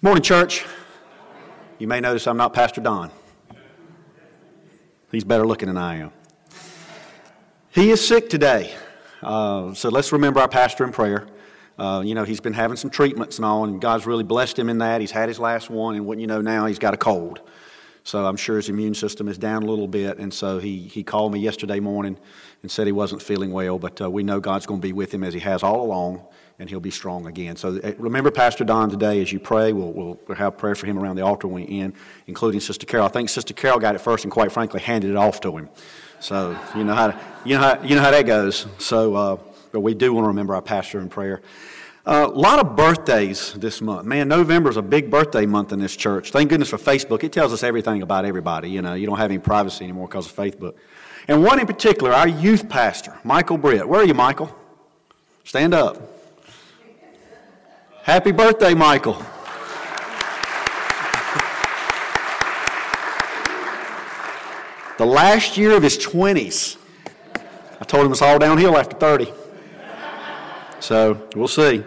Morning, church. You may notice I'm not Pastor Don. He's better looking than I am. He is sick today. Uh, so let's remember our pastor in prayer. Uh, you know, he's been having some treatments and all, and God's really blessed him in that. He's had his last one, and what you know now, he's got a cold. So I'm sure his immune system is down a little bit. And so he, he called me yesterday morning and said he wasn't feeling well, but uh, we know God's going to be with him as he has all along and he'll be strong again. So uh, remember Pastor Don today as you pray. We'll, we'll, have prayer for him around the altar when we end, including Sister Carol. I think Sister Carol got it first and quite frankly handed it off to him. So you know how, you know how, you know how that goes. So, uh, but we do want to remember our pastor in prayer. A uh, lot of birthdays this month. Man, November is a big birthday month in this church. Thank goodness for Facebook. It tells us everything about everybody. You know, you don't have any privacy anymore because of Facebook. And one in particular, our youth pastor, Michael Britt. Where are you, Michael? Stand up. Happy birthday, Michael. the last year of his 20s. I told him it's all downhill after 30. So we'll see.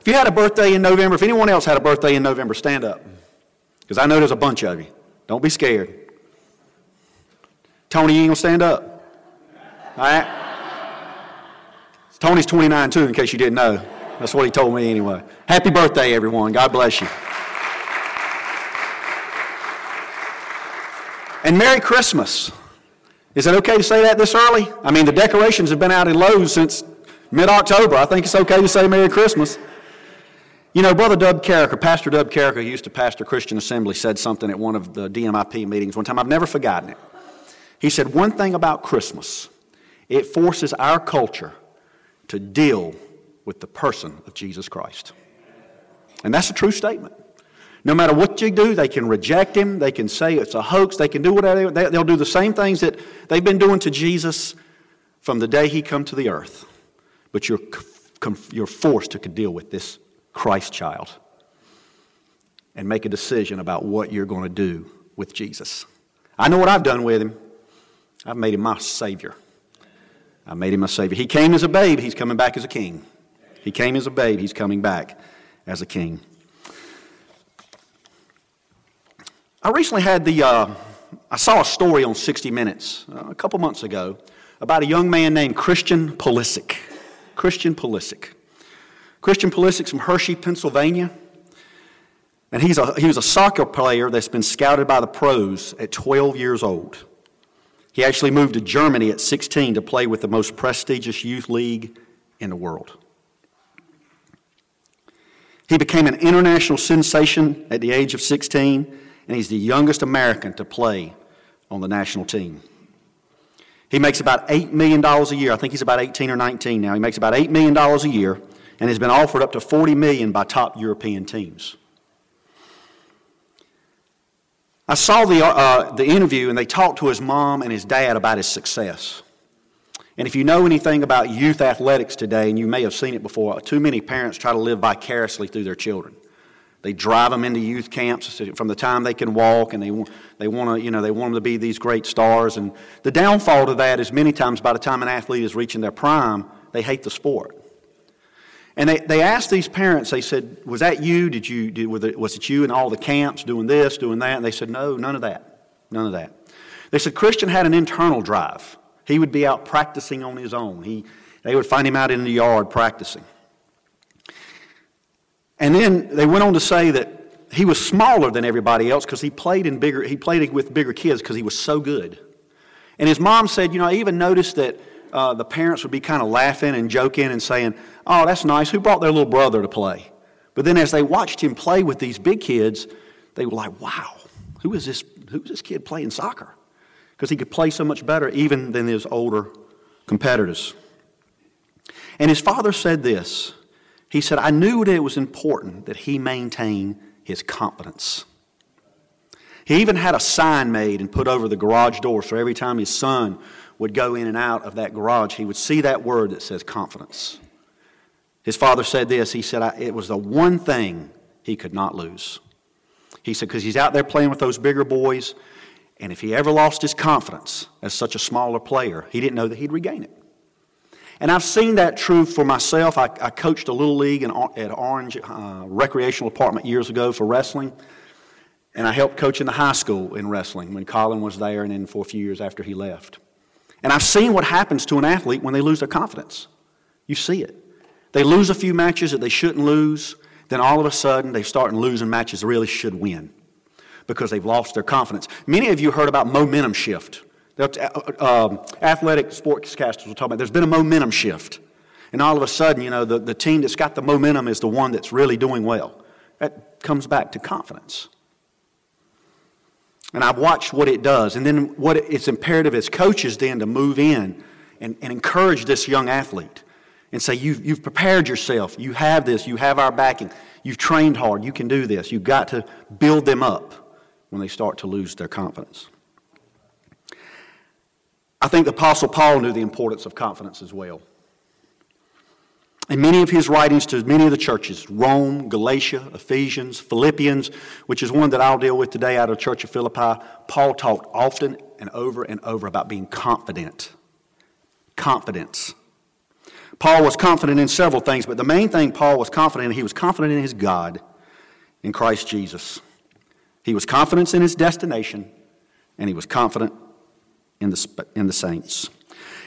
If you had a birthday in November, if anyone else had a birthday in November, stand up. Because I know there's a bunch of you. Don't be scared. Tony, you ain't to stand up. All right? Tony's 29 too, in case you didn't know. That's what he told me anyway. Happy birthday, everyone. God bless you. And Merry Christmas. Is it okay to say that this early? I mean, the decorations have been out in Lowe's since mid October. I think it's okay to say Merry Christmas. You know, Brother Dub Carricker, Pastor Dub Carricker, used to pastor Christian Assembly, said something at one of the DMIP meetings one time. I've never forgotten it. He said, One thing about Christmas, it forces our culture to deal with the person of Jesus Christ. And that's a true statement. No matter what you do, they can reject him, they can say it's a hoax, they can do whatever, they'll do the same things that they've been doing to Jesus from the day he come to the earth. But you're, you're forced to deal with this Christ child and make a decision about what you're going to do with Jesus. I know what I've done with him. I've made him my Savior. I made him my Savior. He came as a babe, he's coming back as a king. He came as a babe, he's coming back as a king. I recently had the, uh, I saw a story on 60 Minutes uh, a couple months ago about a young man named Christian Pulisic. Christian Pulisic. Christian Pulisic's from Hershey, Pennsylvania. And he's a, he was a soccer player that's been scouted by the pros at 12 years old. He actually moved to Germany at 16 to play with the most prestigious youth league in the world. He became an international sensation at the age of 16, and he's the youngest American to play on the national team. He makes about $8 million a year. I think he's about 18 or 19 now. He makes about $8 million a year and has been offered up to 40 million by top European teams. I saw the, uh, the interview, and they talked to his mom and his dad about his success. And if you know anything about youth athletics today, and you may have seen it before, too many parents try to live vicariously through their children. They drive them into youth camps from the time they can walk, and they, they want to, you know, they want them to be these great stars. And the downfall to that is many times by the time an athlete is reaching their prime, they hate the sport. And they, they asked these parents, they said, Was that you? Did you did, was it you in all the camps doing this, doing that? And they said, No, none of that. None of that. They said Christian had an internal drive. He would be out practicing on his own. He, they would find him out in the yard practicing. And then they went on to say that he was smaller than everybody else because he played in bigger he played with bigger kids because he was so good. And his mom said, you know, I even noticed that uh, the parents would be kind of laughing and joking and saying, "Oh, that's nice. Who brought their little brother to play?" But then as they watched him play with these big kids, they were like, "Wow, who is this? Who's this kid playing soccer?" because he could play so much better even than his older competitors. And his father said this He said, I knew that it was important that he maintain his confidence. He even had a sign made and put over the garage door so every time his son would go in and out of that garage, he would see that word that says confidence. His father said this He said, It was the one thing he could not lose. He said, because he's out there playing with those bigger boys, and if he ever lost his confidence as such a smaller player, he didn't know that he'd regain it. And I've seen that true for myself. I, I coached a little league in, at Orange uh, Recreational Department years ago for wrestling. And I helped coach in the high school in wrestling when Colin was there and then for a few years after he left. And I've seen what happens to an athlete when they lose their confidence. You see it. They lose a few matches that they shouldn't lose, then all of a sudden they start losing matches they really should win because they've lost their confidence. Many of you heard about momentum shift. Uh, um, athletic sportscasters will talk about there's been a momentum shift. And all of a sudden, you know, the, the team that's got the momentum is the one that's really doing well. That comes back to confidence. And I've watched what it does. And then what it's imperative as coaches then to move in and, and encourage this young athlete and say, you've, you've prepared yourself. You have this. You have our backing. You've trained hard. You can do this. You've got to build them up when they start to lose their confidence. I think the Apostle Paul knew the importance of confidence as well. In many of his writings to many of the churches, Rome, Galatia, Ephesians, Philippians, which is one that I'll deal with today out of the Church of Philippi, Paul talked often and over and over about being confident. Confidence. Paul was confident in several things, but the main thing Paul was confident in, he was confident in his God, in Christ Jesus. He was confident in his destination, and he was confident in the, in the saints.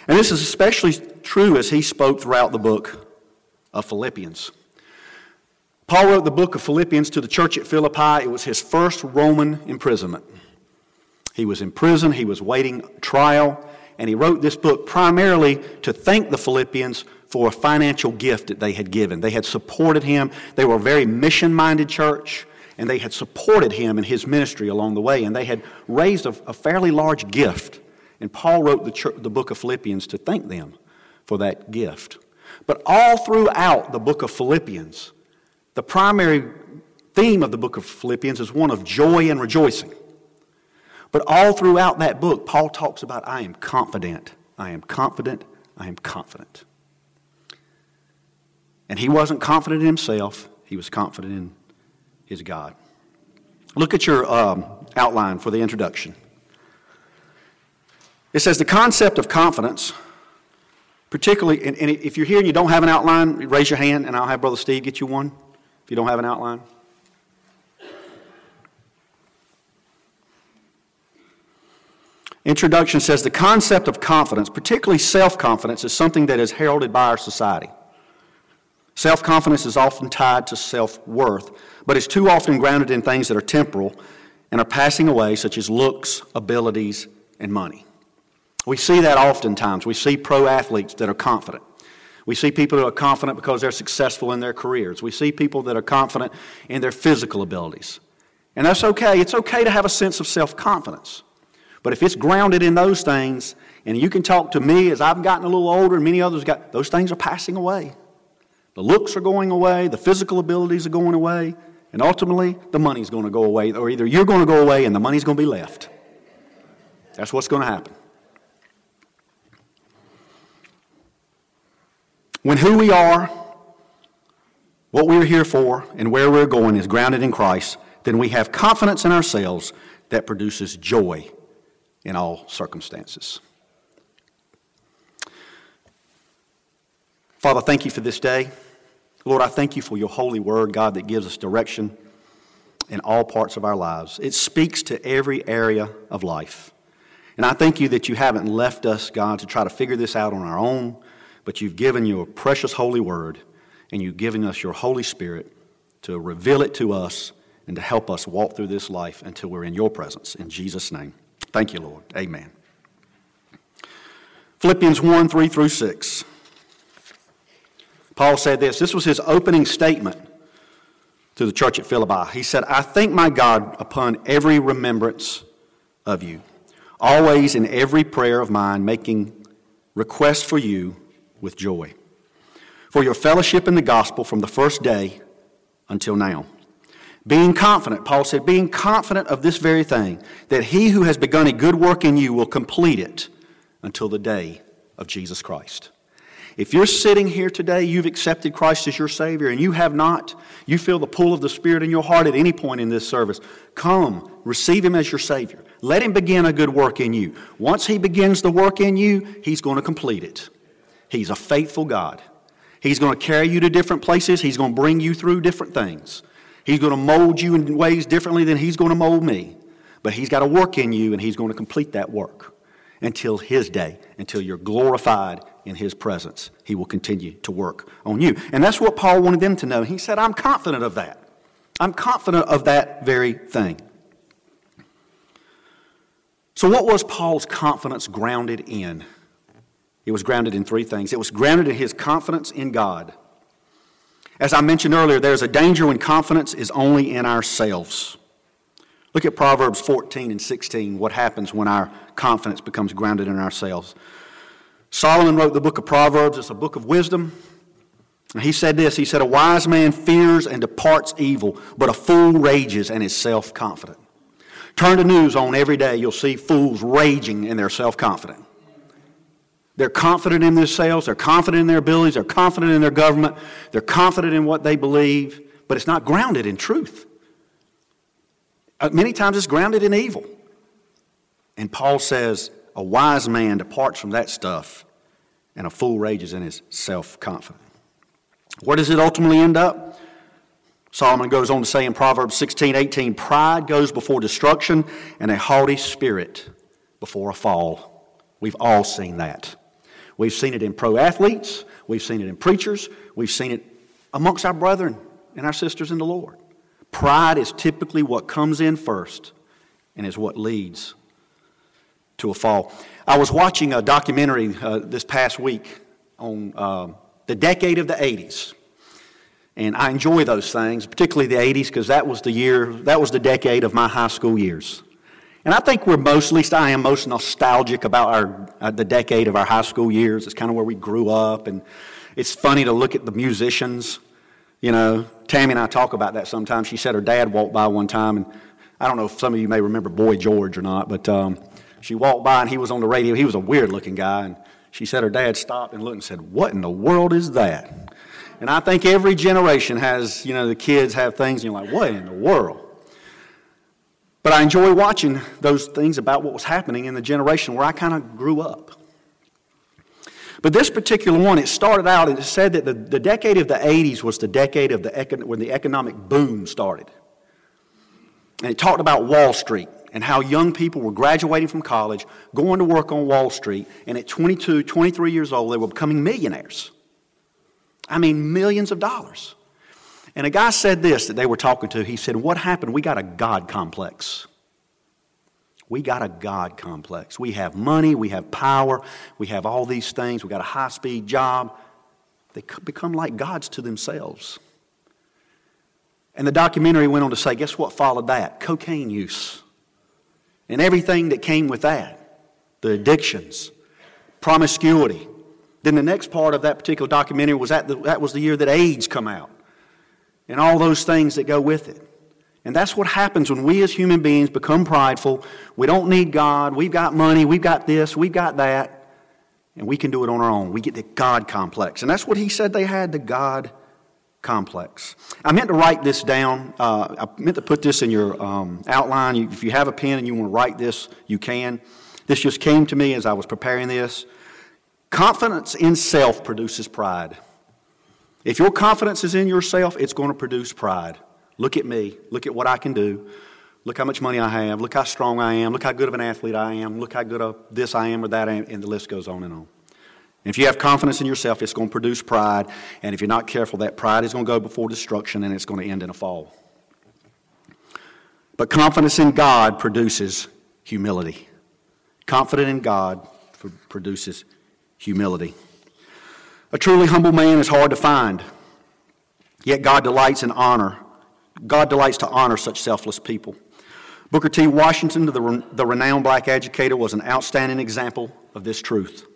And this is especially true as he spoke throughout the book of Philippians. Paul wrote the book of Philippians to the church at Philippi. It was his first Roman imprisonment. He was in prison, he was waiting trial, and he wrote this book primarily to thank the Philippians for a financial gift that they had given. They had supported him. They were a very mission minded church, and they had supported him in his ministry along the way, and they had raised a, a fairly large gift. And Paul wrote the, church, the book of Philippians to thank them for that gift. But all throughout the book of Philippians, the primary theme of the book of Philippians is one of joy and rejoicing. But all throughout that book, Paul talks about, I am confident, I am confident, I am confident. And he wasn't confident in himself, he was confident in his God. Look at your um, outline for the introduction. It says the concept of confidence Particularly, and, and if you're here and you don't have an outline, raise your hand and I'll have Brother Steve get you one if you don't have an outline. Introduction says the concept of confidence, particularly self confidence, is something that is heralded by our society. Self confidence is often tied to self worth, but it's too often grounded in things that are temporal and are passing away, such as looks, abilities, and money. We see that oftentimes. We see pro athletes that are confident. We see people that are confident because they're successful in their careers. We see people that are confident in their physical abilities. And that's okay. It's okay to have a sense of self confidence. But if it's grounded in those things, and you can talk to me as I've gotten a little older and many others got, those things are passing away. The looks are going away, the physical abilities are going away, and ultimately the money's going to go away, or either you're going to go away and the money's going to be left. That's what's going to happen. When who we are, what we're here for, and where we're going is grounded in Christ, then we have confidence in ourselves that produces joy in all circumstances. Father, thank you for this day. Lord, I thank you for your holy word, God, that gives us direction in all parts of our lives. It speaks to every area of life. And I thank you that you haven't left us, God, to try to figure this out on our own, but you've given your precious holy word and you've given us your Holy Spirit to reveal it to us and to help us walk through this life until we're in your presence. In Jesus' name. Thank you, Lord. Amen. Philippians 1 3 through 6. Paul said this. This was his opening statement to the church at Philippi. He said, I thank my God upon every remembrance of you, always in every prayer of mine, making request for you with joy. For your fellowship in the gospel from the first day until now. Being confident, Paul said, being confident of this very thing, that he who has begun a good work in you will complete it until the day of Jesus Christ. If you're sitting here today, you've accepted Christ as your Savior, and you have not, you feel the pull of the Spirit in your heart at any point in this service, come, receive Him as your Savior. Let Him begin a good work in you. Once He begins the work in you, He's going to complete it. He's a faithful God. He's going to carry you to different places. He's going to bring you through different things. He's going to mold you in ways differently than He's going to mold me. But He's got to work in you, and He's going to complete that work until His day, until you're glorified in His presence. He will continue to work on you. And that's what Paul wanted them to know. He said, I'm confident of that. I'm confident of that very thing. So, what was Paul's confidence grounded in? It was grounded in three things. It was grounded in his confidence in God. As I mentioned earlier, there's a danger when confidence is only in ourselves. Look at Proverbs 14 and 16, what happens when our confidence becomes grounded in ourselves. Solomon wrote the book of Proverbs, it's a book of wisdom. And he said this He said, A wise man fears and departs evil, but a fool rages and is self confident. Turn the news on every day, you'll see fools raging and they're self confident. They're confident in themselves, they're confident in their abilities, they're confident in their government, they're confident in what they believe, but it's not grounded in truth. Uh, many times it's grounded in evil. And Paul says, a wise man departs from that stuff, and a fool rages in his self confidence. Where does it ultimately end up? Solomon goes on to say in Proverbs 16 18, pride goes before destruction, and a haughty spirit before a fall. We've all seen that. We've seen it in pro athletes, we've seen it in preachers, we've seen it amongst our brethren and our sisters in the Lord. Pride is typically what comes in first and is what leads to a fall. I was watching a documentary uh, this past week on uh, the decade of the 80s. And I enjoy those things, particularly the 80s, because that was the year, that was the decade of my high school years. And I think we're most, at least I am most nostalgic about our, uh, the decade of our high school years. It's kind of where we grew up. And it's funny to look at the musicians. You know, Tammy and I talk about that sometimes. She said her dad walked by one time, and I don't know if some of you may remember Boy George or not, but um, she walked by and he was on the radio. He was a weird looking guy. And she said her dad stopped and looked and said, What in the world is that? And I think every generation has, you know, the kids have things, and you're like, What in the world? But I enjoy watching those things about what was happening in the generation where I kind of grew up. But this particular one, it started out, and it said that the, the decade of the 80s was the decade of the, when the economic boom started. And it talked about Wall Street and how young people were graduating from college, going to work on Wall Street, and at 22, 23 years old, they were becoming millionaires. I mean, millions of dollars. And a guy said this that they were talking to. He said, What happened? We got a God complex. We got a God complex. We have money, we have power, we have all these things, we got a high speed job. They become like gods to themselves. And the documentary went on to say, guess what followed that? Cocaine use. And everything that came with that the addictions, promiscuity. Then the next part of that particular documentary was that the, that was the year that AIDS come out and all those things that go with it. And that's what happens when we as human beings become prideful. We don't need God. We've got money. We've got this. We've got that. And we can do it on our own. We get the God complex. And that's what he said they had the God complex. I meant to write this down. Uh, I meant to put this in your um, outline. If you have a pen and you want to write this, you can. This just came to me as I was preparing this. Confidence in self produces pride. If your confidence is in yourself, it's going to produce pride. Look at me. Look at what I can do. Look how much money I have. Look how strong I am. Look how good of an athlete I am. Look how good of this I am or that I am. And the list goes on and on. If you have confidence in yourself, it's going to produce pride. And if you're not careful, that pride is going to go before destruction and it's going to end in a fall. But confidence in God produces humility. Confident in God produces humility. A truly humble man is hard to find, yet God delights in honor. God delights to honor such selfless people. Booker T. Washington, the, the renowned black educator, was an outstanding example of this truth.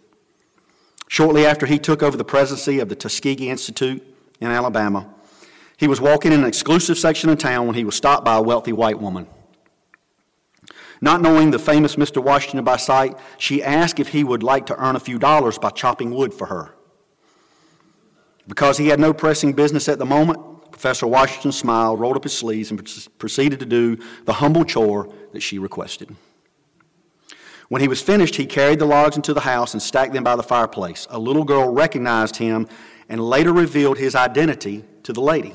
Shortly after he took over the presidency of the Tuskegee Institute in Alabama, he was walking in an exclusive section of town when he was stopped by a wealthy white woman. Not knowing the famous Mr. Washington by sight, she asked if he would like to earn a few dollars by chopping wood for her. Because he had no pressing business at the moment, Professor Washington smiled, rolled up his sleeves, and proceeded to do the humble chore that she requested. When he was finished, he carried the logs into the house and stacked them by the fireplace. A little girl recognized him and later revealed his identity to the lady.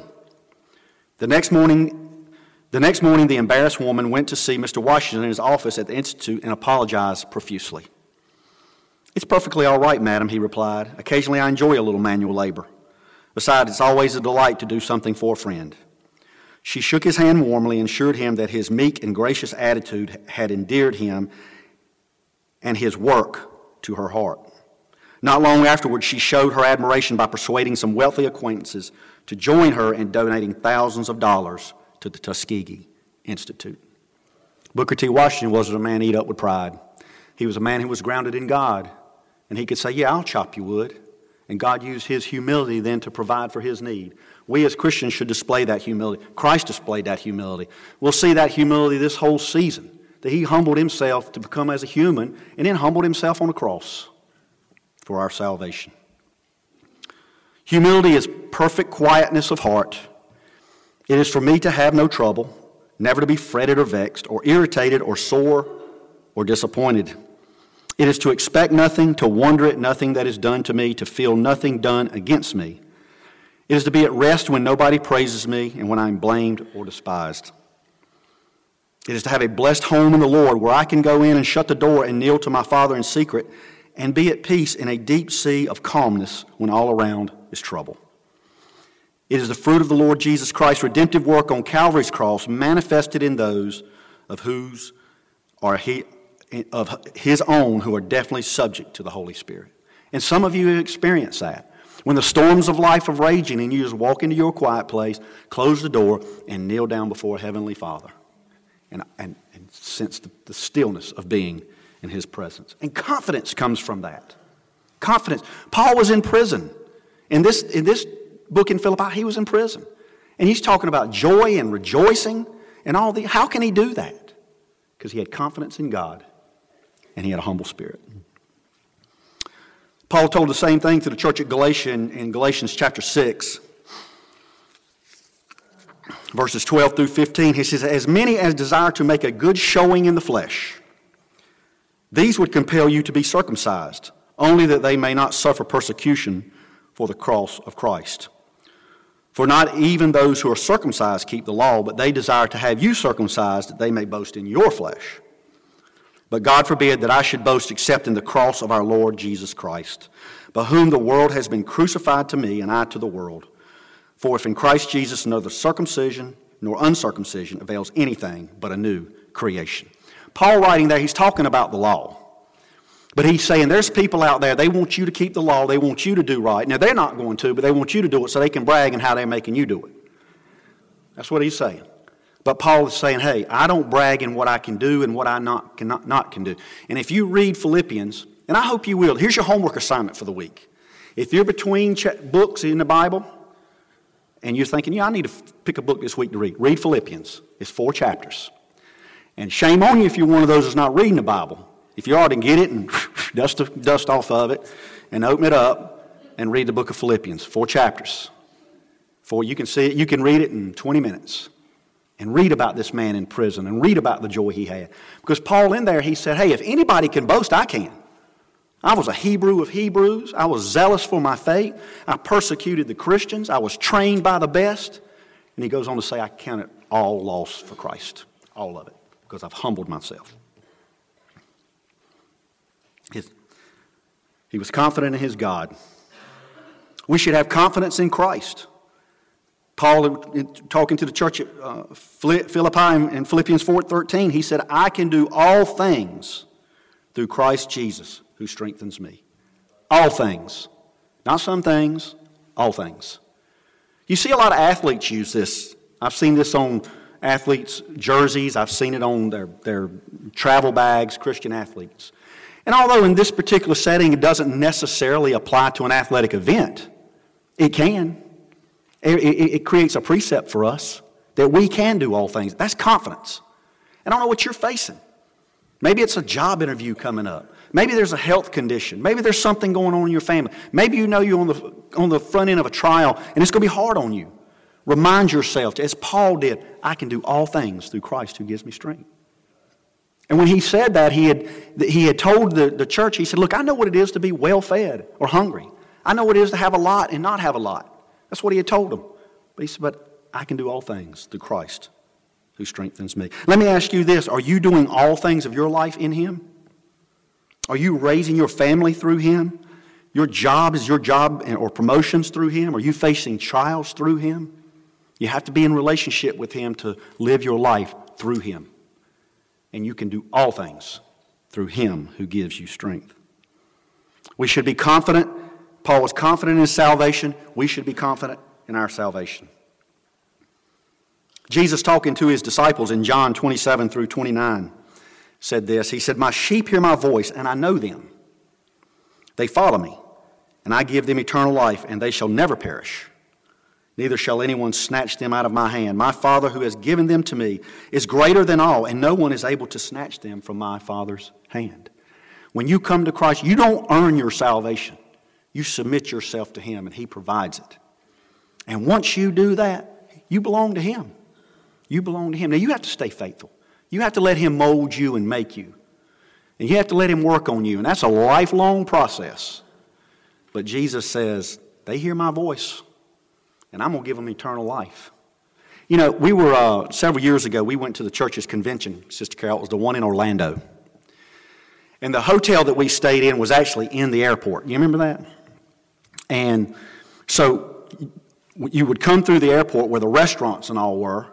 The next morning, the next morning, the embarrassed woman went to see Mr. Washington in his office at the Institute and apologized profusely. It's perfectly all right, madam, he replied. Occasionally I enjoy a little manual labor. Besides, it's always a delight to do something for a friend. She shook his hand warmly and assured him that his meek and gracious attitude had endeared him and his work to her heart. Not long afterwards, she showed her admiration by persuading some wealthy acquaintances to join her in donating thousands of dollars to the Tuskegee Institute. Booker T. Washington wasn't a man eat up with pride. He was a man who was grounded in God, and he could say, Yeah, I'll chop you wood. And God used his humility then to provide for his need. We as Christians should display that humility. Christ displayed that humility. We'll see that humility this whole season, that he humbled himself to become as a human and then humbled himself on the cross for our salvation. Humility is perfect quietness of heart. It is for me to have no trouble, never to be fretted or vexed, or irritated, or sore, or disappointed. It is to expect nothing, to wonder at nothing that is done to me, to feel nothing done against me. It is to be at rest when nobody praises me and when I am blamed or despised. It is to have a blessed home in the Lord where I can go in and shut the door and kneel to my Father in secret and be at peace in a deep sea of calmness when all around is trouble. It is the fruit of the Lord Jesus Christ's redemptive work on Calvary's cross manifested in those of whose are he, of his own who are definitely subject to the Holy Spirit. And some of you have experienced that. When the storms of life are raging and you just walk into your quiet place, close the door, and kneel down before Heavenly Father and, and, and sense the, the stillness of being in His presence. And confidence comes from that. Confidence. Paul was in prison. In this, in this book in Philippi, he was in prison. And he's talking about joy and rejoicing and all the. How can he do that? Because he had confidence in God and he had a humble spirit. Paul told the same thing to the church at Galatia in, in Galatians chapter 6, verses 12 through 15. He says, As many as desire to make a good showing in the flesh, these would compel you to be circumcised, only that they may not suffer persecution for the cross of Christ. For not even those who are circumcised keep the law, but they desire to have you circumcised that they may boast in your flesh. But God forbid that I should boast except in the cross of our Lord Jesus Christ, by whom the world has been crucified to me and I to the world. For if in Christ Jesus neither circumcision nor uncircumcision avails anything but a new creation. Paul writing there, he's talking about the law. But he's saying there's people out there, they want you to keep the law, they want you to do right. Now, they're not going to, but they want you to do it so they can brag in how they're making you do it. That's what he's saying. But Paul is saying, hey, I don't brag in what I can do and what I not, cannot, not can do. And if you read Philippians, and I hope you will, here's your homework assignment for the week. If you're between books in the Bible and you're thinking, yeah, I need to pick a book this week to read, read Philippians. It's four chapters. And shame on you if you're one of those that's not reading the Bible. If you are, get it and dust, dust off of it and open it up and read the book of Philippians, four chapters. Four, you can see it, you can read it in 20 minutes and read about this man in prison and read about the joy he had. Because Paul, in there, he said, Hey, if anybody can boast, I can. I was a Hebrew of Hebrews. I was zealous for my faith. I persecuted the Christians. I was trained by the best. And he goes on to say, I count it all loss for Christ, all of it, because I've humbled myself. His, he was confident in his God. We should have confidence in Christ. Paul, talking to the church at uh, Philippi in Philippians 4:13, he said, "I can do all things through Christ Jesus, who strengthens me." All things, not some things, all things. You see a lot of athletes use this. I've seen this on athletes' jerseys. I've seen it on their, their travel bags, Christian athletes. And although in this particular setting it doesn't necessarily apply to an athletic event, it can. It, it, it creates a precept for us that we can do all things. That's confidence. And I don't know what you're facing. Maybe it's a job interview coming up. Maybe there's a health condition. Maybe there's something going on in your family. Maybe you know you're on the, on the front end of a trial and it's going to be hard on you. Remind yourself, as Paul did, I can do all things through Christ who gives me strength. And when he said that, he had, he had told the, the church, he said, Look, I know what it is to be well fed or hungry. I know what it is to have a lot and not have a lot. That's what he had told them. But he said, But I can do all things through Christ who strengthens me. Let me ask you this Are you doing all things of your life in him? Are you raising your family through him? Your job is your job or promotions through him? Are you facing trials through him? You have to be in relationship with him to live your life through him. And you can do all things through him who gives you strength. We should be confident. Paul was confident in his salvation. We should be confident in our salvation. Jesus, talking to his disciples in John 27 through 29, said this He said, My sheep hear my voice, and I know them. They follow me, and I give them eternal life, and they shall never perish. Neither shall anyone snatch them out of my hand. My Father, who has given them to me, is greater than all, and no one is able to snatch them from my Father's hand. When you come to Christ, you don't earn your salvation. You submit yourself to Him, and He provides it. And once you do that, you belong to Him. You belong to Him. Now, you have to stay faithful. You have to let Him mold you and make you. And you have to let Him work on you. And that's a lifelong process. But Jesus says, They hear my voice, and I'm going to give them eternal life. You know, we were, uh, several years ago, we went to the church's convention, Sister Carol. It was the one in Orlando. And the hotel that we stayed in was actually in the airport. You remember that? And so you would come through the airport where the restaurants and all were,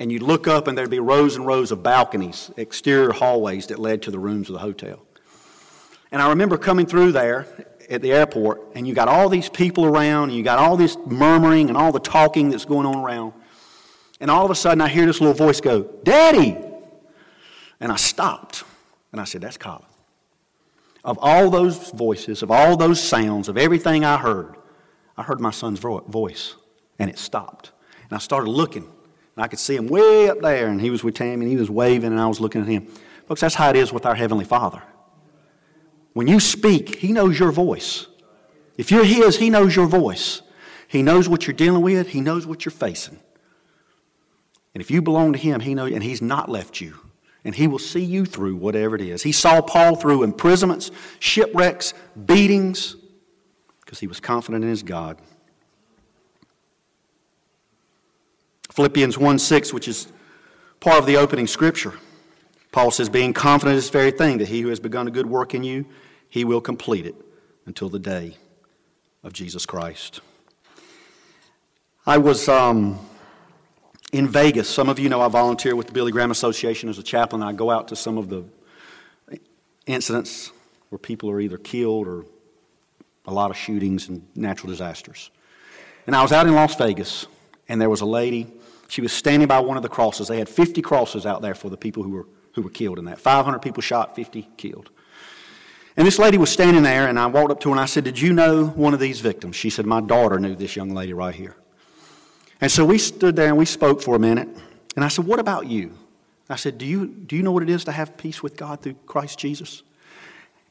and you'd look up and there'd be rows and rows of balconies, exterior hallways that led to the rooms of the hotel. And I remember coming through there at the airport, and you got all these people around, and you got all this murmuring and all the talking that's going on around. And all of a sudden, I hear this little voice go, Daddy! And I stopped, and I said, That's Colin. Of all those voices, of all those sounds, of everything I heard, I heard my son's voice, and it stopped. And I started looking, and I could see him way up there, and he was with Tammy, and he was waving, and I was looking at him. Folks, that's how it is with our Heavenly Father. When you speak, He knows your voice. If you're His, He knows your voice. He knows what you're dealing with, He knows what you're facing. And if you belong to Him, He knows, and He's not left you. And He will see you through whatever it is. He saw Paul through imprisonments, shipwrecks, beatings, because he was confident in his God. Philippians 1 6, which is part of the opening scripture. Paul says, being confident of this very thing, that he who has begun a good work in you, he will complete it until the day of Jesus Christ. I was um, in Vegas. Some of you know I volunteer with the Billy Graham Association as a chaplain. I go out to some of the incidents where people are either killed or a lot of shootings and natural disasters. And I was out in Las Vegas, and there was a lady she was standing by one of the crosses. They had 50 crosses out there for the people who were, who were killed in that. 500 people shot, 50 killed. And this lady was standing there, and I walked up to her and I said, Did you know one of these victims? She said, My daughter knew this young lady right here. And so we stood there and we spoke for a minute. And I said, What about you? I said, Do you, do you know what it is to have peace with God through Christ Jesus?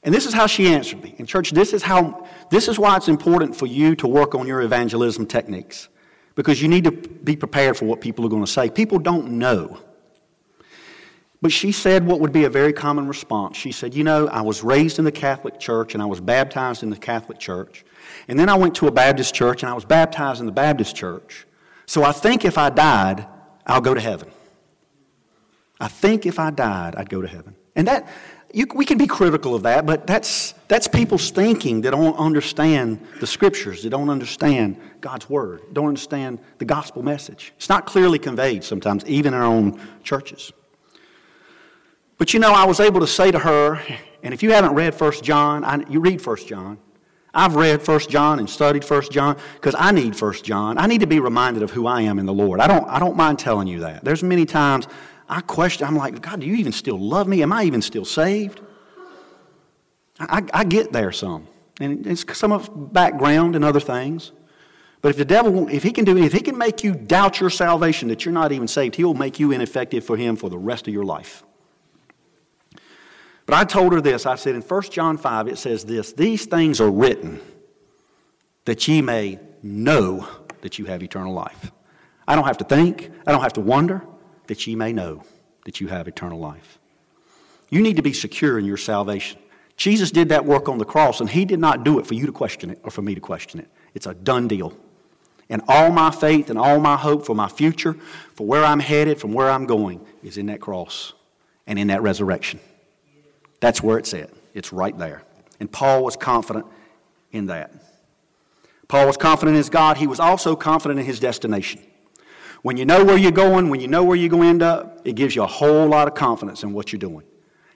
And this is how she answered me. And church, this is how this is why it's important for you to work on your evangelism techniques because you need to be prepared for what people are going to say. People don't know. But she said what would be a very common response. She said, You know, I was raised in the Catholic Church and I was baptized in the Catholic Church. And then I went to a Baptist church and I was baptized in the Baptist church. So I think if I died, I'll go to heaven. I think if I died, I'd go to heaven. And that, you, we can be critical of that, but that's, that's people's thinking that don't understand the scriptures, they don't understand God's word, don't understand the gospel message. It's not clearly conveyed sometimes, even in our own churches. But you know, I was able to say to her, and if you haven't read 1 John, I, you read 1 John. I've read 1 John and studied 1 John because I need 1 John. I need to be reminded of who I am in the Lord. I don't, I don't mind telling you that. There's many times I question, I'm like, God, do you even still love me? Am I even still saved? I, I get there some. And it's some of background and other things. But if the devil, if he can do, if he can make you doubt your salvation, that you're not even saved, he will make you ineffective for him for the rest of your life. But I told her this. I said in 1 John 5, it says this These things are written that ye may know that you have eternal life. I don't have to think, I don't have to wonder that ye may know that you have eternal life. You need to be secure in your salvation. Jesus did that work on the cross, and He did not do it for you to question it or for me to question it. It's a done deal. And all my faith and all my hope for my future, for where I'm headed, from where I'm going, is in that cross and in that resurrection. That's where it's at. It's right there. And Paul was confident in that. Paul was confident in his God. He was also confident in his destination. When you know where you're going, when you know where you're going to end up, it gives you a whole lot of confidence in what you're doing.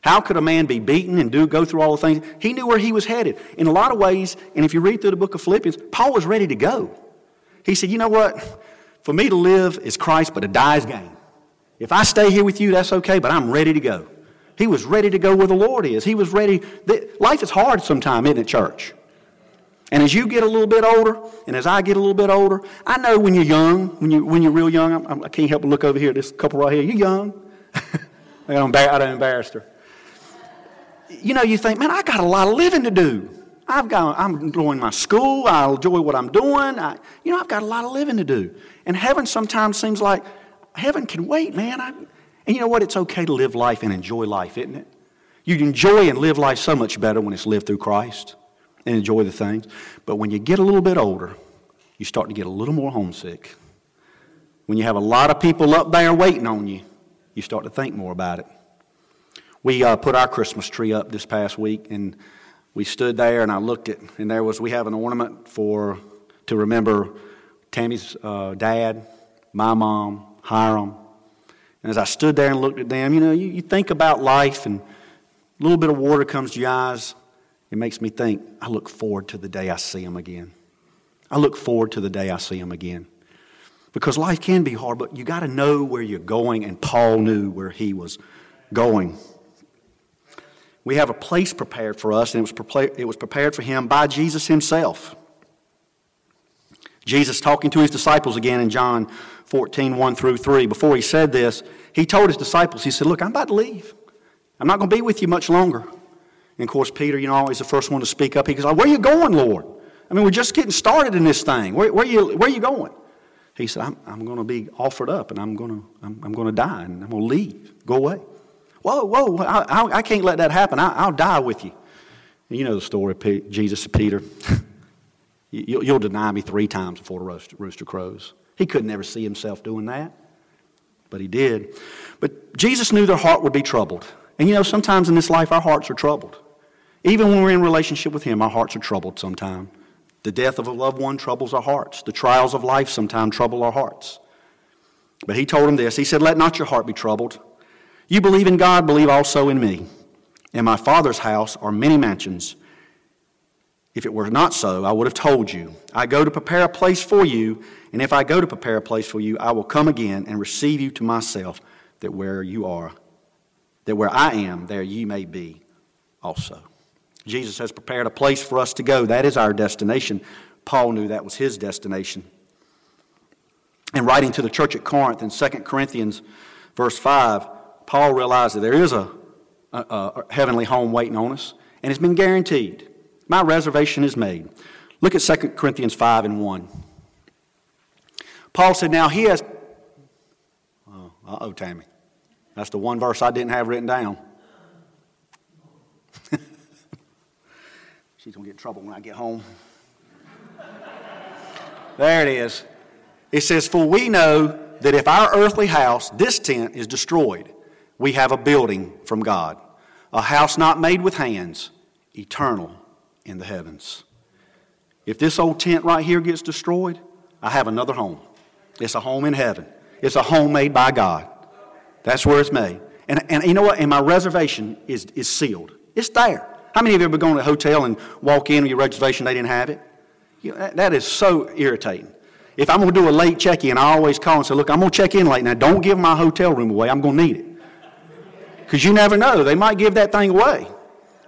How could a man be beaten and do go through all the things? He knew where he was headed. In a lot of ways, and if you read through the book of Philippians, Paul was ready to go. He said, You know what? For me to live is Christ, but to die is gain. If I stay here with you, that's okay, but I'm ready to go. He was ready to go where the Lord is. He was ready. Life is hard sometimes, isn't it, church? And as you get a little bit older, and as I get a little bit older, I know when you're young, when, you, when you're real young, I'm, I can not help but look over here, at this couple right here, you're young. I don't embarrass her. You know, you think, man, I got a lot of living to do. I've got, I'm enjoying my school. I enjoy what I'm doing. I, you know, I've got a lot of living to do. And heaven sometimes seems like heaven can wait, man. I, and you know what? It's okay to live life and enjoy life, isn't it? You enjoy and live life so much better when it's lived through Christ and enjoy the things. But when you get a little bit older, you start to get a little more homesick. When you have a lot of people up there waiting on you, you start to think more about it. We uh, put our Christmas tree up this past week, and we stood there, and I looked at, and there was we have an ornament for to remember Tammy's uh, dad, my mom, Hiram. And as I stood there and looked at them, you know, you, you think about life, and a little bit of water comes to your eyes. It makes me think, I look forward to the day I see them again. I look forward to the day I see them again. Because life can be hard, but you got to know where you're going, and Paul knew where he was going. We have a place prepared for us, and it was, prepared, it was prepared for him by Jesus himself. Jesus talking to his disciples again in John 14, 1 through 3. Before he said this, he told his disciples, he said, Look, I'm about to leave. I'm not going to be with you much longer. And of course, Peter, you know, always the first one to speak up. He goes, Where are you going, Lord? I mean, we're just getting started in this thing. Where, where, are, you, where are you going? He said, I'm, I'm going to be offered up and I'm going to, I'm, I'm going to die and I'm going to leave. Go away. Whoa, whoa, I, I, I can't let that happen. I, will die with you. And you know the story of Jesus and Peter. you, will deny me three times before the rooster, crows. He could never see himself doing that, but he did. But Jesus knew their heart would be troubled. And you know, sometimes in this life, our hearts are troubled. Even when we're in relationship with Him, our hearts are troubled sometimes. The death of a loved one troubles our hearts. The trials of life sometimes trouble our hearts. But He told him this He said, Let not your heart be troubled. You believe in God, believe also in me. In my Father's house are many mansions. If it were not so, I would have told you. I go to prepare a place for you, and if I go to prepare a place for you, I will come again and receive you to myself, that where you are, that where I am, there ye may be also. Jesus has prepared a place for us to go. That is our destination. Paul knew that was his destination. And writing to the church at Corinth in 2 Corinthians, verse 5, Paul realized that there is a, a, a heavenly home waiting on us, and it's been guaranteed. My reservation is made. Look at 2 Corinthians 5 and 1. Paul said, Now he has. Oh, oh, Tammy. That's the one verse I didn't have written down. She's going to get in trouble when I get home. there it is. It says, For we know that if our earthly house, this tent, is destroyed, we have a building from God, a house not made with hands, eternal in the heavens. If this old tent right here gets destroyed, I have another home. It's a home in heaven. It's a home made by God. That's where it's made. And, and you know what? And my reservation is, is sealed. It's there. How many of you have ever gone to a hotel and walk in with your reservation, they didn't have it? You know, that, that is so irritating. If I'm going to do a late check in, I always call and say, Look, I'm going to check in late. Now, don't give my hotel room away. I'm going to need it. Because you never know. They might give that thing away.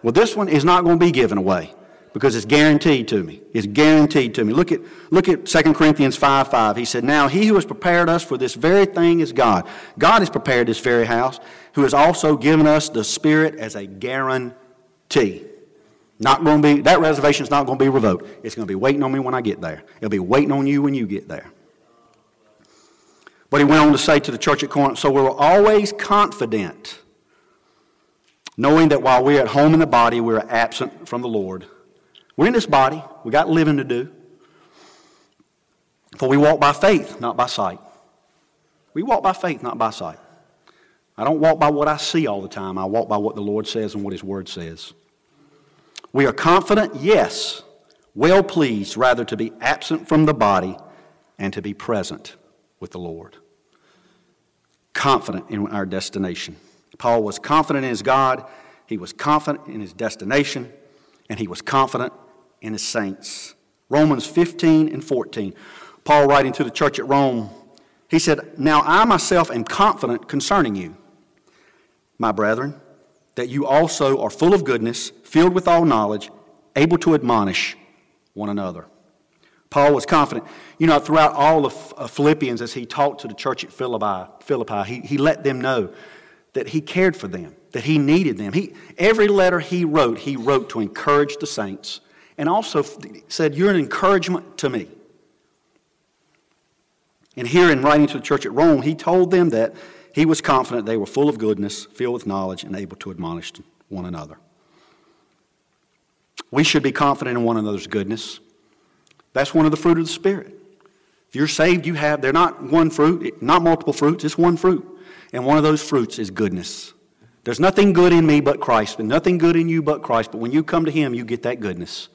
Well, this one is not going to be given away because it's guaranteed to me. It's guaranteed to me. Look at, look at 2 Corinthians 5 5. He said, Now he who has prepared us for this very thing is God. God has prepared this very house, who has also given us the Spirit as a guarantee. Not going to be, that reservation is not going to be revoked. It's going to be waiting on me when I get there. It'll be waiting on you when you get there. But he went on to say to the church at Corinth, so we're always confident knowing that while we're at home in the body, we're absent from the Lord. We're in this body, we got living to do. For we walk by faith, not by sight. We walk by faith, not by sight. I don't walk by what I see all the time. I walk by what the Lord says and what His Word says. We are confident, yes, well pleased rather to be absent from the body and to be present with the Lord. Confident in our destination. Paul was confident in his God, he was confident in his destination, and he was confident in his saints. Romans 15 and 14. Paul, writing to the church at Rome, he said, Now I myself am confident concerning you, my brethren, that you also are full of goodness, filled with all knowledge, able to admonish one another. Paul was confident. You know, throughout all of uh, Philippians, as he talked to the church at Philippi, Philippi he, he let them know that he cared for them, that he needed them. He, every letter he wrote, he wrote to encourage the saints and also said, You're an encouragement to me. And here in writing to the church at Rome, he told them that he was confident they were full of goodness, filled with knowledge, and able to admonish one another. We should be confident in one another's goodness. That's one of the fruit of the Spirit. If you're saved, you have, they're not one fruit, not multiple fruits, it's one fruit. And one of those fruits is goodness. There's nothing good in me but Christ, and nothing good in you but Christ. But when you come to Him, you get that goodness.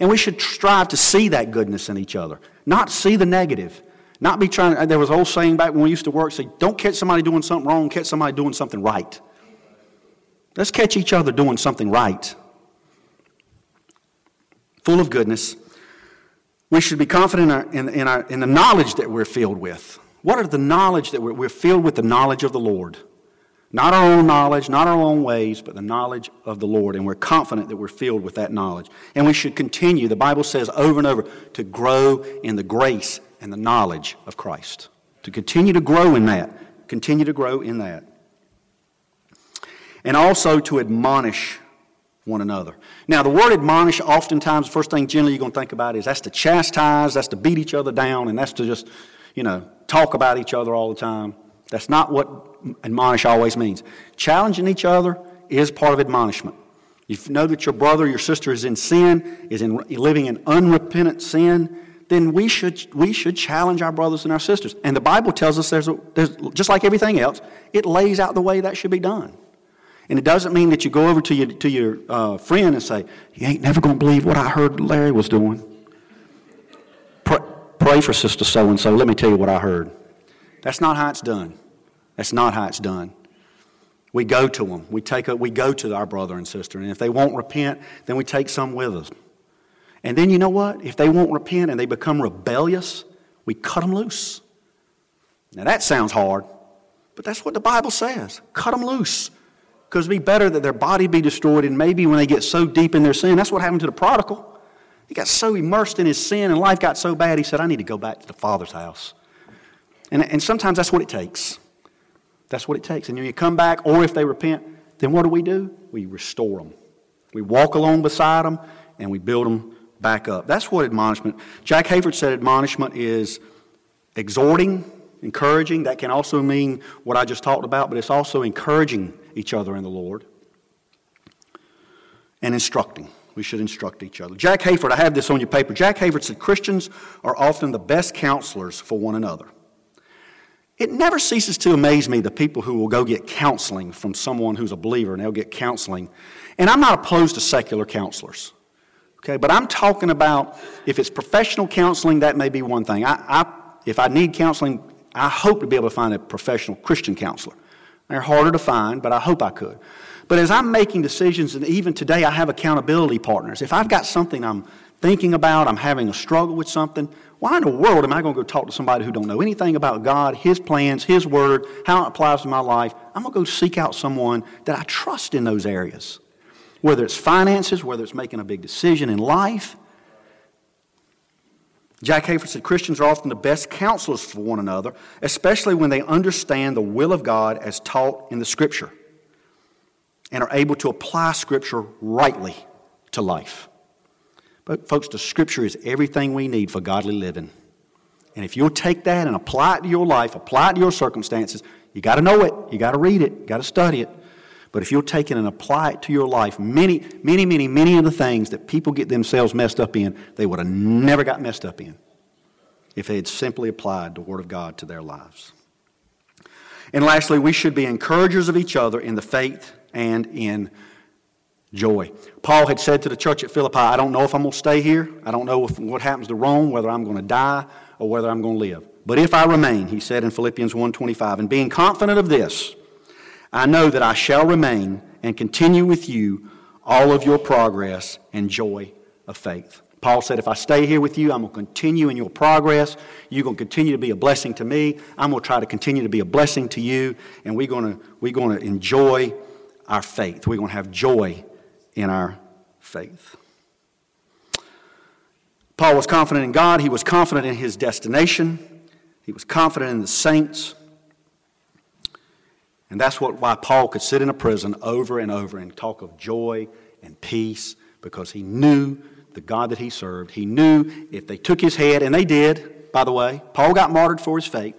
And we should strive to see that goodness in each other, not see the negative. Not be trying, uh, there was an old saying back when we used to work, say, don't catch somebody doing something wrong, catch somebody doing something right. Let's catch each other doing something right. Full of goodness. We should be confident in, our, in, in, our, in the knowledge that we're filled with. What are the knowledge that we're, we're filled with the knowledge of the Lord? Not our own knowledge, not our own ways, but the knowledge of the Lord. And we're confident that we're filled with that knowledge. And we should continue, the Bible says over and over, to grow in the grace and the knowledge of Christ. To continue to grow in that. Continue to grow in that. And also to admonish one another. Now, the word admonish, oftentimes, the first thing generally you're going to think about is that's to chastise, that's to beat each other down, and that's to just, you know, talk about each other all the time. That's not what admonish always means. Challenging each other is part of admonishment. You know that your brother, your sister is in sin, is in living in unrepentant sin, then we should, we should challenge our brothers and our sisters. And the Bible tells us there's, a, there's just like everything else, it lays out the way that should be done. And it doesn't mean that you go over to your, to your uh, friend and say, You ain't never going to believe what I heard Larry was doing. Pray, pray for Sister so and so. Let me tell you what I heard. That's not how it's done. That's not how it's done. We go to them. We, take a, we go to our brother and sister. And if they won't repent, then we take some with us. And then you know what? If they won't repent and they become rebellious, we cut them loose. Now that sounds hard, but that's what the Bible says. Cut them loose. Because it'd be better that their body be destroyed, and maybe when they get so deep in their sin, that's what happened to the prodigal. He got so immersed in his sin, and life got so bad, he said, I need to go back to the Father's house. And, and sometimes that's what it takes. That's what it takes. And when you come back, or if they repent, then what do we do? We restore them. We walk along beside them, and we build them back up. That's what admonishment. Jack Hayford said admonishment is exhorting, encouraging. That can also mean what I just talked about, but it's also encouraging each other in the Lord and instructing. We should instruct each other. Jack Hayford, I have this on your paper. Jack Hayford said Christians are often the best counselors for one another. It never ceases to amaze me the people who will go get counseling from someone who's a believer and they'll get counseling. And I'm not opposed to secular counselors. Okay, but I'm talking about if it's professional counseling, that may be one thing. I, I, if I need counseling, I hope to be able to find a professional Christian counselor. They're harder to find, but I hope I could. But as I'm making decisions, and even today I have accountability partners, if I've got something I'm thinking about, I'm having a struggle with something, why in the world am I going to go talk to somebody who don't know anything about God, His plans, His Word, how it applies to my life? I'm going to go seek out someone that I trust in those areas whether it's finances, whether it's making a big decision in life. Jack Hayford said Christians are often the best counselors for one another, especially when they understand the will of God as taught in the Scripture and are able to apply Scripture rightly to life. Folks, the Scripture is everything we need for godly living. And if you'll take that and apply it to your life, apply it to your circumstances, you got to know it, you got to read it, you got to study it. But if you'll take it and apply it to your life, many, many, many, many of the things that people get themselves messed up in, they would have never got messed up in if they had simply applied the Word of God to their lives. And lastly, we should be encouragers of each other in the faith and in joy. Paul had said to the church at Philippi, I don't know if I'm going to stay here. I don't know if, what happens to Rome, whether I'm going to die or whether I'm going to live. But if I remain, he said in Philippians 1.25, and being confident of this, I know that I shall remain and continue with you all of your progress and joy of faith. Paul said, if I stay here with you, I'm going to continue in your progress. You're going to continue to be a blessing to me. I'm going to try to continue to be a blessing to you. And we're going to, we're going to enjoy our faith. We're going to have joy in our faith. Paul was confident in God. He was confident in his destination. He was confident in the saints. And that's what, why Paul could sit in a prison over and over and talk of joy and peace because he knew the God that he served. He knew if they took his head, and they did, by the way, Paul got martyred for his faith.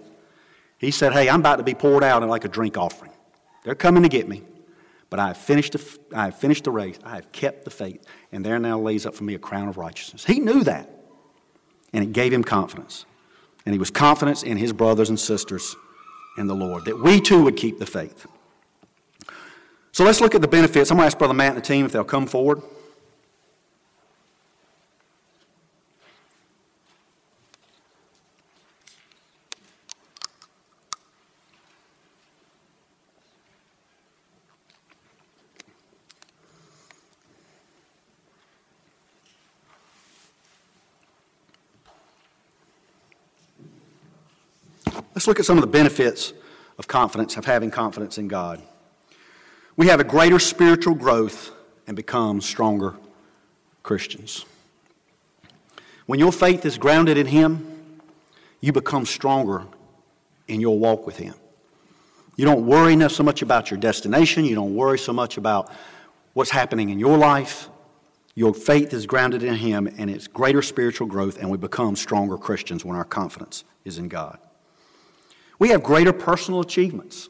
He said, Hey, I'm about to be poured out like a drink offering. They're coming to get me. But I have finished the, I have finished the race. I have kept the faith. And there now lays up for me a crown of righteousness. He knew that. And it gave him confidence. And he was confident in his brothers and sisters in the Lord, that we too would keep the faith. So let's look at the benefits. I'm going to ask Brother Matt and the team if they'll come forward. Let's look at some of the benefits of confidence, of having confidence in God. We have a greater spiritual growth and become stronger Christians. When your faith is grounded in Him, you become stronger in your walk with Him. You don't worry so much about your destination. You don't worry so much about what's happening in your life. Your faith is grounded in Him, and it's greater spiritual growth, and we become stronger Christians when our confidence is in God. We have greater personal achievements.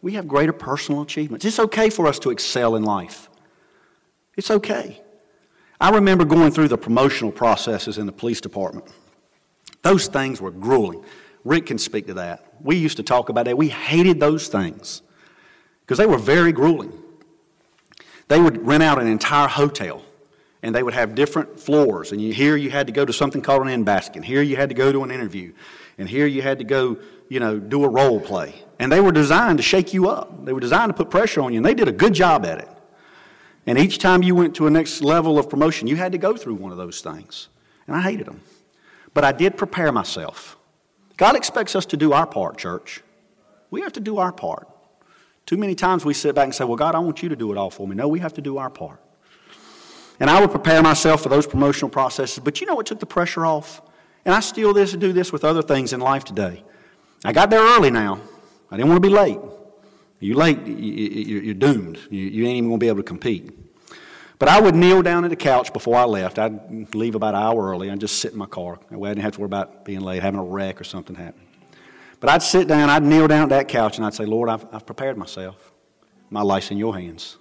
We have greater personal achievements. It's okay for us to excel in life. It's okay. I remember going through the promotional processes in the police department. Those things were grueling. Rick can speak to that. We used to talk about that. We hated those things because they were very grueling. They would rent out an entire hotel and they would have different floors. And you, here you had to go to something called an in basket. Here you had to go to an interview and here you had to go, you know, do a role play. And they were designed to shake you up. They were designed to put pressure on you, and they did a good job at it. And each time you went to a next level of promotion, you had to go through one of those things. And I hated them. But I did prepare myself. God expects us to do our part, church. We have to do our part. Too many times we sit back and say, Well, God, I want you to do it all for me. No, we have to do our part. And I would prepare myself for those promotional processes. But you know what took the pressure off? And I still this do this with other things in life today. I got there early now. I didn't want to be late. You're late, you're doomed. You ain't even going to be able to compete. But I would kneel down at the couch before I left. I'd leave about an hour early. I'd just sit in my car. That way I didn't have to worry about being late, having a wreck or something happen. But I'd sit down, I'd kneel down at that couch, and I'd say, Lord, I've, I've prepared myself. My life's in your hands.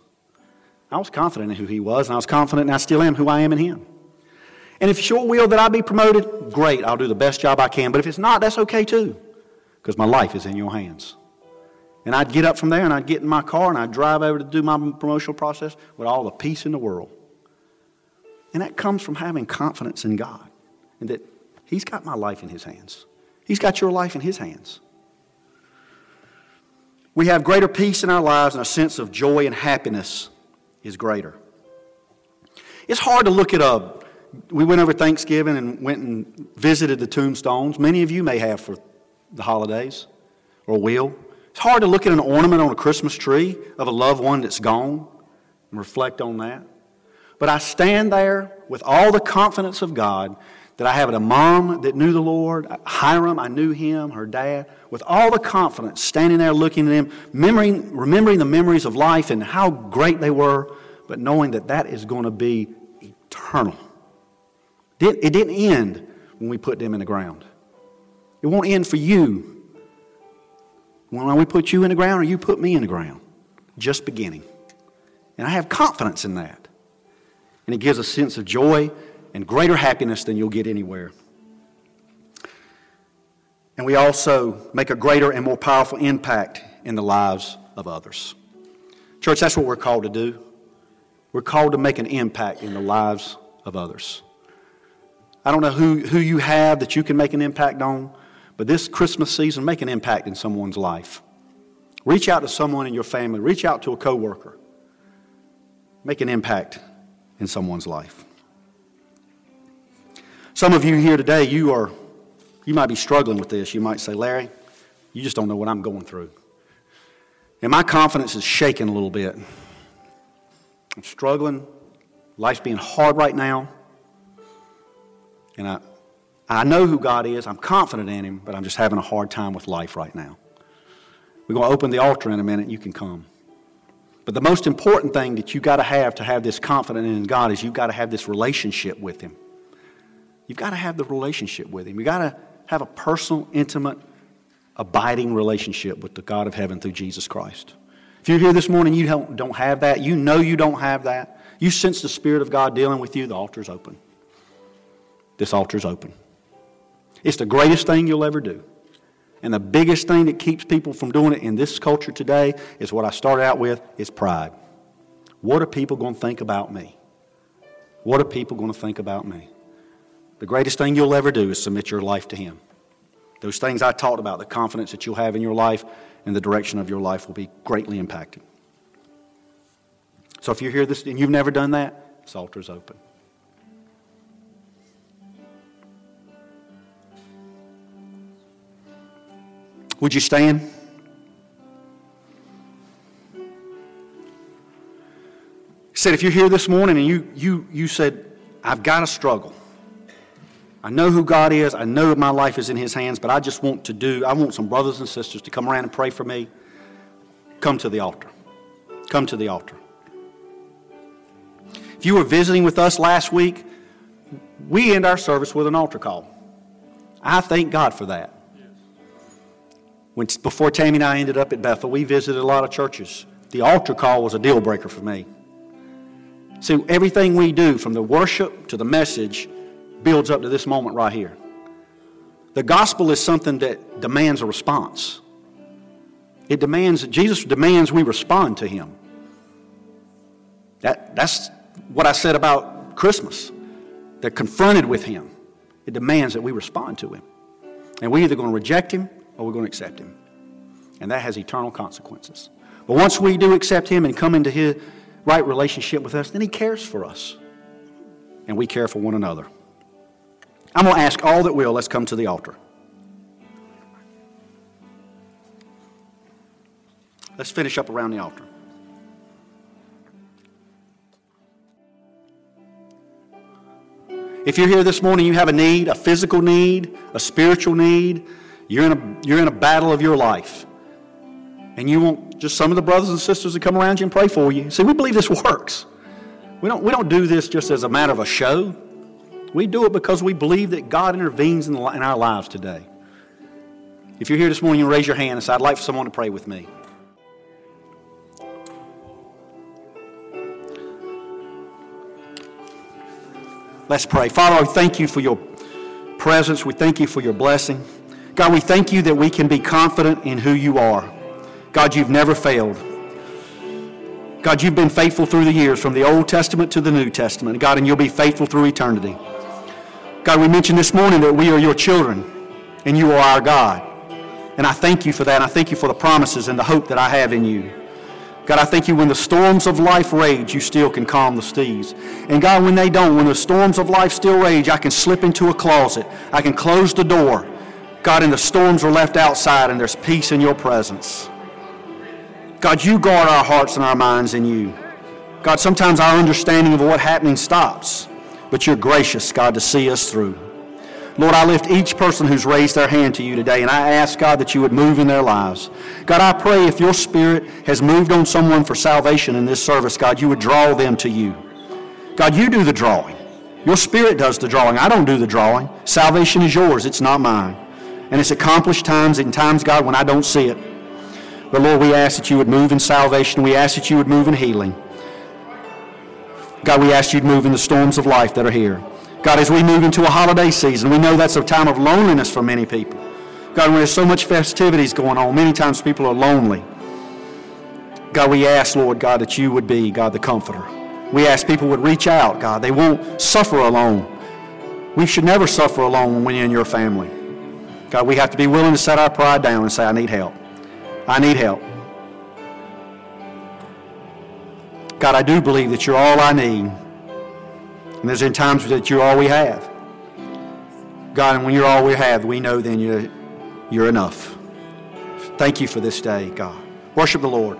I was confident in who He was, and I was confident, and I still am, who I am in Him. And if your will that I be promoted, great, I'll do the best job I can. But if it's not, that's okay too, because my life is in your hands. And I'd get up from there and I'd get in my car and I'd drive over to do my promotional process with all the peace in the world. And that comes from having confidence in God and that He's got my life in His hands. He's got your life in His hands. We have greater peace in our lives and a sense of joy and happiness is greater. It's hard to look at a we went over Thanksgiving and went and visited the tombstones. Many of you may have for the holidays or will. It's hard to look at an ornament on a Christmas tree of a loved one that's gone and reflect on that. But I stand there with all the confidence of God that I have a mom that knew the Lord, Hiram, I knew him, her dad, with all the confidence, standing there looking at him, remembering, remembering the memories of life and how great they were, but knowing that that is going to be eternal. It didn't end when we put them in the ground. It won't end for you when we put you in the ground or you put me in the ground. just beginning. And I have confidence in that. And it gives a sense of joy and greater happiness than you'll get anywhere. And we also make a greater and more powerful impact in the lives of others. Church, that's what we're called to do. We're called to make an impact in the lives of others. I don't know who, who you have that you can make an impact on, but this Christmas season, make an impact in someone's life. Reach out to someone in your family, reach out to a coworker. Make an impact in someone's life. Some of you here today, you are you might be struggling with this. You might say, Larry, you just don't know what I'm going through. And my confidence is shaking a little bit. I'm struggling. Life's being hard right now. And I, I know who God is. I'm confident in Him, but I'm just having a hard time with life right now. We're going to open the altar in a minute. You can come. But the most important thing that you got to have to have this confidence in God is you've got to have this relationship with Him. You've got to have the relationship with Him. You've got to have a personal, intimate, abiding relationship with the God of heaven through Jesus Christ. If you're here this morning, you don't, don't have that, you know you don't have that, you sense the Spirit of God dealing with you, the altar's open. This altar's open. It's the greatest thing you'll ever do. And the biggest thing that keeps people from doing it in this culture today is what I started out with is pride. What are people going to think about me? What are people going to think about me? The greatest thing you'll ever do is submit your life to Him. Those things I talked about, the confidence that you'll have in your life and the direction of your life will be greatly impacted. So if you're here this and you've never done that, this altar's open. Would you stand? He said, if you're here this morning and you, you, you said, I've got a struggle. I know who God is. I know my life is in His hands, but I just want to do, I want some brothers and sisters to come around and pray for me. Come to the altar. Come to the altar. If you were visiting with us last week, we end our service with an altar call. I thank God for that. When, before Tammy and I ended up at Bethel, we visited a lot of churches. The altar call was a deal breaker for me. See, everything we do, from the worship to the message, builds up to this moment right here. The gospel is something that demands a response. It demands, Jesus demands we respond to him. That, that's what I said about Christmas. They're confronted with him. It demands that we respond to him. And we're either going to reject him or we're going to accept him. And that has eternal consequences. But once we do accept him and come into his right relationship with us, then he cares for us. And we care for one another. I'm going to ask all that will, let's come to the altar. Let's finish up around the altar. If you're here this morning, you have a need, a physical need, a spiritual need, you're in a, you're in a battle of your life. And you want just some of the brothers and sisters to come around you and pray for you. See, we believe this works. We don't, we don't do this just as a matter of a show. We do it because we believe that God intervenes in, the, in our lives today. If you're here this morning, you raise your hand and say, I'd like for someone to pray with me. Let's pray. Father, we thank you for your presence. We thank you for your blessing. God, we thank you that we can be confident in who you are. God, you've never failed. God, you've been faithful through the years, from the Old Testament to the New Testament. God, and you'll be faithful through eternity. God, we mentioned this morning that we are your children and you are our God. And I thank you for that. I thank you for the promises and the hope that I have in you. God, I thank you when the storms of life rage, you still can calm the seas. And God, when they don't, when the storms of life still rage, I can slip into a closet. I can close the door. God, and the storms are left outside and there's peace in your presence. God, you guard our hearts and our minds in you. God, sometimes our understanding of what's happening stops but you're gracious, God, to see us through. Lord, I lift each person who's raised their hand to you today, and I ask, God, that you would move in their lives. God, I pray if your spirit has moved on someone for salvation in this service, God, you would draw them to you. God, you do the drawing. Your spirit does the drawing. I don't do the drawing. Salvation is yours, it's not mine. And it's accomplished times in times, God, when I don't see it. But Lord, we ask that you would move in salvation. We ask that you would move in healing. God, we ask you to move in the storms of life that are here. God, as we move into a holiday season, we know that's a time of loneliness for many people. God, when there's so much festivities going on, many times people are lonely. God, we ask, Lord God, that you would be, God, the comforter. We ask people would reach out, God. They won't suffer alone. We should never suffer alone when you're in your family. God, we have to be willing to set our pride down and say, I need help. I need help. God, I do believe that you're all I need. And there's in times that you're all we have. God, and when you're all we have, we know then you're, you're enough. Thank you for this day, God. Worship the Lord.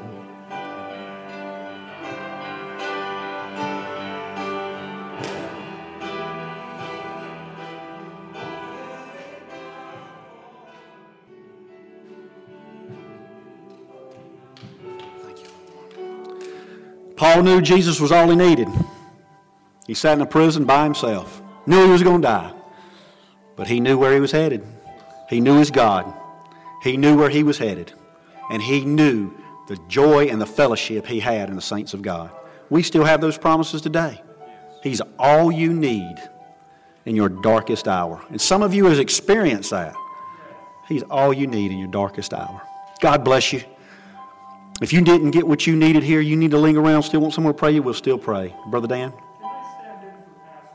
Paul knew Jesus was all he needed. He sat in a prison by himself, knew he was going to die, but he knew where he was headed. He knew his God. He knew where he was headed. And he knew the joy and the fellowship he had in the saints of God. We still have those promises today. He's all you need in your darkest hour. And some of you have experienced that. He's all you need in your darkest hour. God bless you. If you didn't get what you needed here, you need to linger around, still want someone to pray, you will still pray. Brother Dan?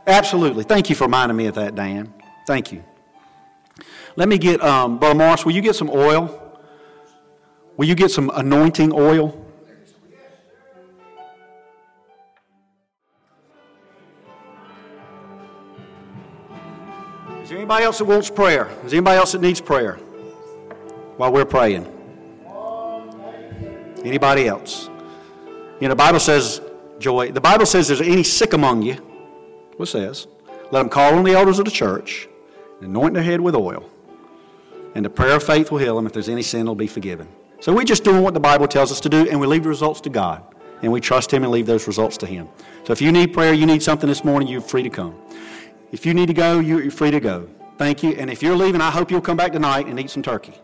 Absolutely. Thank you for reminding me of that, Dan. Thank you. Let me get, um, Brother Morris, will you get some oil? Will you get some anointing oil? Is there anybody else that wants prayer? Is there anybody else that needs prayer while we're praying? Anybody else? You know, the Bible says, joy, the Bible says there's any sick among you. What says? Let them call on the elders of the church, anoint their head with oil, and the prayer of faith will heal them. If there's any sin, it'll be forgiven. So we're just doing what the Bible tells us to do, and we leave the results to God. And we trust Him and leave those results to Him. So if you need prayer, you need something this morning, you're free to come. If you need to go, you're free to go. Thank you. And if you're leaving, I hope you'll come back tonight and eat some turkey.